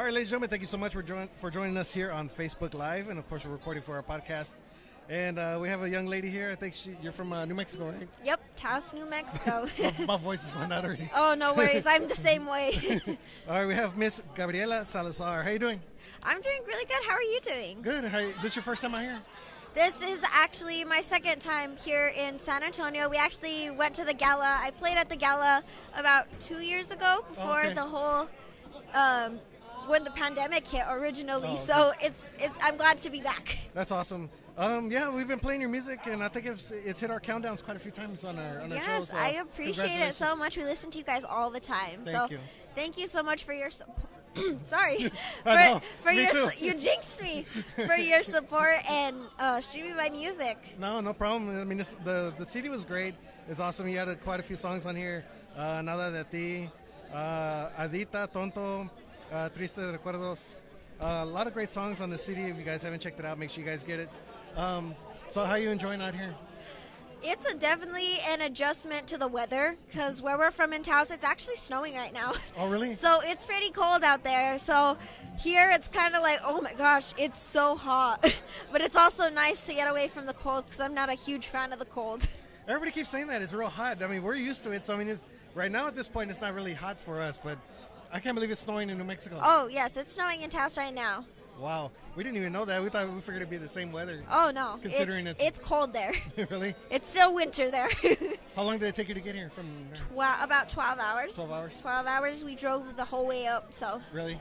All right, ladies and gentlemen, thank you so much for, join, for joining us here on Facebook Live. And of course, we're recording for our podcast. And uh, we have a young lady here. I think she, you're from uh, New Mexico, right? Yep, Taos, New Mexico. my, my voice is going out already. oh, no worries. I'm the same way. All right, we have Miss Gabriela Salazar. How you doing? I'm doing really good. How are you doing? Good. How, this your first time out here? This is actually my second time here in San Antonio. We actually went to the gala. I played at the gala about two years ago before Okay. the whole um, when the pandemic hit originally. Oh, so it's it's. I'm glad to be back. That's awesome. Um, yeah, we've been playing your music, and I think it's, it's hit our countdowns quite a few times on our on our Yes, so I appreciate it so much. We listen to you guys all the time. Thank so you. thank you so much for your support. Sorry, for, for your too. you jinxed me for your support and uh, streaming my music. No, no problem. I mean, this, the the CD was great. It's awesome. You had uh, quite a few songs on here. Uh, Nada de ti, uh, Adita, Tonto, uh, Triste Recuerdos. Uh, a lot of great songs on the CD. If you guys haven't checked it out, make sure you guys get it. Um, so, how you enjoying out here? It's a definitely an adjustment to the weather because where we're from in Taos, it's actually snowing right now. Oh, really? So it's pretty cold out there. So here it's kind of like, oh my gosh, it's so hot. but it's also nice to get away from the cold because I'm not a huge fan of the cold. Everybody keeps saying that it's real hot. I mean, we're used to it. So, I mean, it's, right now at this point, it's not really hot for us. But I can't believe it's snowing in New Mexico. Oh, yes, it's snowing in Taos right now. Wow, we didn't even know that. We thought we figured it'd be the same weather. Oh, no. Considering it's, it's- it's cold there. really? it's still winter there. How long did it take you to get here from? Well, about 12 hours. 12 hours? 12 hours. We drove the whole way up, so. Really?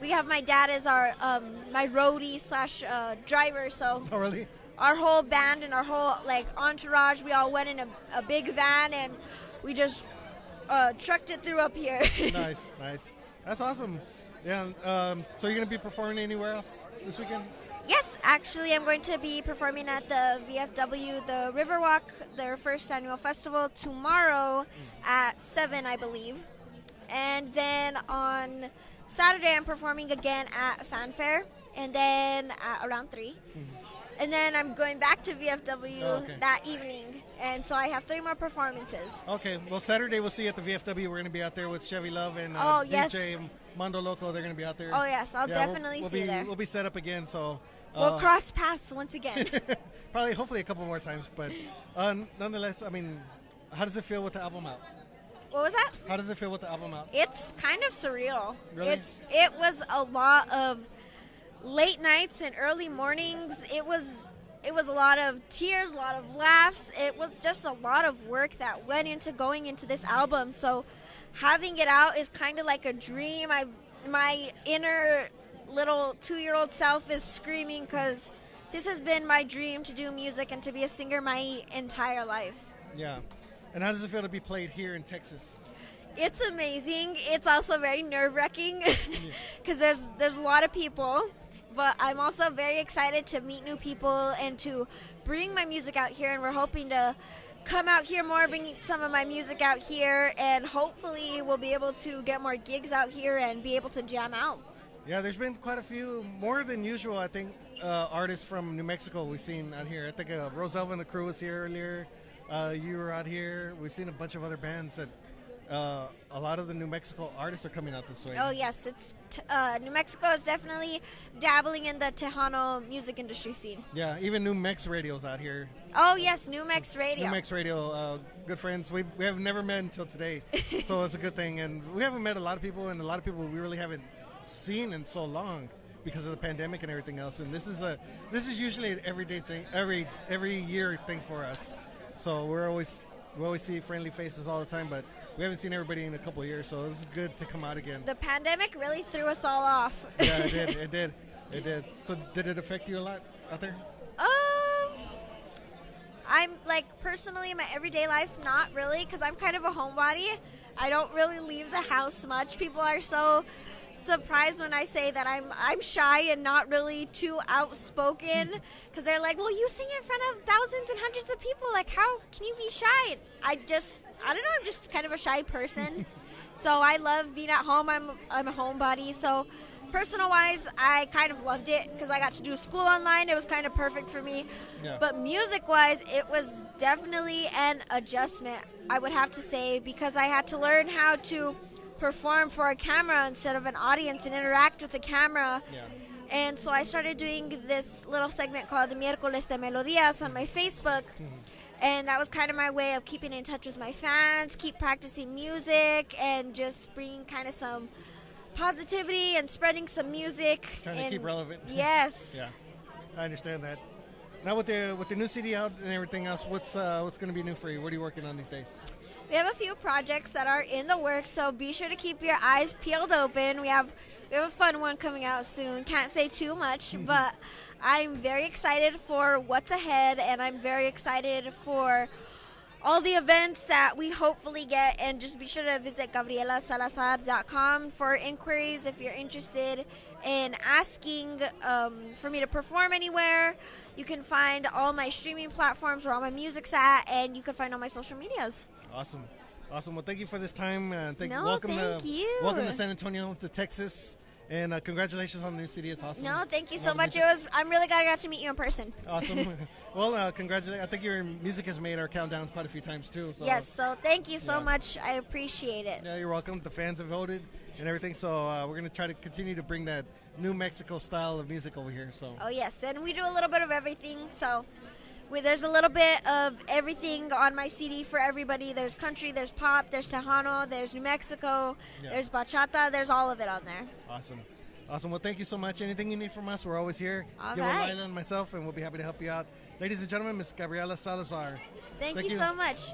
We have my dad as our, um, my roadie slash uh, driver, so. Oh, really? our whole band and our whole like entourage we all went in a, a big van and we just uh, trucked it through up here nice, nice. That's awesome. Yeah. Um, so you're gonna be performing anywhere else this weekend? yes actually i'm going to be performing at the vfw the riverwalk their first annual festival tomorrow at 7 i believe and then on saturday i'm performing again at fanfare and then at around 3 and then i'm going back to vfw Oh, okay. that evening and so i have three more performances Okay. Well, Saturday we'll see you at the VFW. We're gonna be out there with Chevy Love and uh, Oh, yes. DJ Mondo Loco. They're gonna be out there. Oh, yes, I'll we'll- definitely we'll see be, you there. We'll be set up again. So. We'll uh, cross paths once again. probably, hopefully, a couple more times. But uh, nonetheless, I mean, how does it feel with the album out? what was that? How does it feel with the album out? It's kind of surreal. Really? It's it was a lot of late nights and early mornings. It was it was a lot of tears, a lot of laughs. It was just a lot of work that went into going into this album. So having it out is kind of like a dream. I my inner little 2-year-old self is screaming cuz this has been my dream to do music and to be a singer my entire life. Yeah. And how does it feel to be played here in Texas? It's amazing. It's also very nerve wracking because there's there's a lot of people, but I'm also very excited to meet new people and to bring my music out here. And we're hoping to come out here more, bring some of my music out here, and hopefully we'll be able to get more gigs out here and be able to jam out. Yeah, there's been quite a few, more than usual, I think, uh, artists from New Mexico we've seen out here. I think uh, Roselva and the crew was here earlier. Uh, you were out here. We've seen a bunch of other bands that uh, a lot of the New Mexico artists are coming out this way. Oh yes, it's t- uh, New Mexico is definitely dabbling in the Tejano music industry scene. Yeah, even New Mex Radio's out here. Oh yes, New Mex Radio. New Mex Radio, uh, good friends. We, we have never met until today, so it's a good thing. And we haven't met a lot of people, and a lot of people we really haven't seen in so long because of the pandemic and everything else. And this is a this is usually an everyday thing, every every year thing for us. So we're always we always see friendly faces all the time, but we haven't seen everybody in a couple of years. So it's good to come out again. The pandemic really threw us all off. yeah, it did. It did. It did. So did it affect you a lot out there? Um, I'm like personally in my everyday life, not really, because I'm kind of a homebody. I don't really leave the house much. People are so surprised when I say that I'm I'm shy and not really too outspoken, because they're like, "Well, you sing in front of thousands and hundreds of people. Like, how can you be shy?" I just, I don't know. I'm just kind of a shy person. so I love being at home. I'm I'm a homebody. So personal wise, I kind of loved it because I got to do school online. It was kind of perfect for me. Yeah. But music wise, it was definitely an adjustment, I would have to say, because I had to learn how to perform for a camera instead of an audience and interact with the camera. Yeah. And so I started doing this little segment called Miércoles de Melodías on my Facebook. Mm-hmm. And that was kind of my way of keeping in touch with my fans, keep practicing music, and just bringing kind of some positivity and spreading some music. Trying to keep relevant. Yes. Yeah, I understand that. Now with the with the new CD out and everything else, what's uh, what's going to be new for you? What are you working on these days? We have a few projects that are in the works, so be sure to keep your eyes peeled open. We have we have a fun one coming out soon. Can't say too much, but I'm very excited for what's ahead, and I'm very excited for all the events that we hopefully get. And just be sure to visit GabrielaSalazar.com for inquiries if you're interested in asking um, for me to perform anywhere. You can find all my streaming platforms where all my music's at, and you can find all my social medias. Awesome, awesome. Well, thank you for this time. Uh, thank No, welcome thank to you. welcome to San Antonio, to Texas, and uh, congratulations on the new CD. It's awesome. No, thank you so much. It was. I'm really glad I got to meet you in person. awesome. well, uh, congratulations. I think your music has made our countdown quite a few times too. So. Yes. So thank you so Yeah. much. I appreciate it. Yeah, you're welcome. The fans have voted and everything, so uh, we're gonna try to continue to bring that New Mexico style of music over here. So. Oh yes, and we do a little bit of everything. So we, there's a little bit of everything on my CD for everybody. There's country, there's pop, there's Tejano, there's New Mexico, Yeah. there's bachata, there's all of it on there. Awesome. Awesome. Well, thank you so much. Anything you need from us, we're always here. All Give right. Lila and myself, and we'll be happy to help you out. Ladies and gentlemen, Miss Gabriela Salazar. Thank, Thank you, you. so much.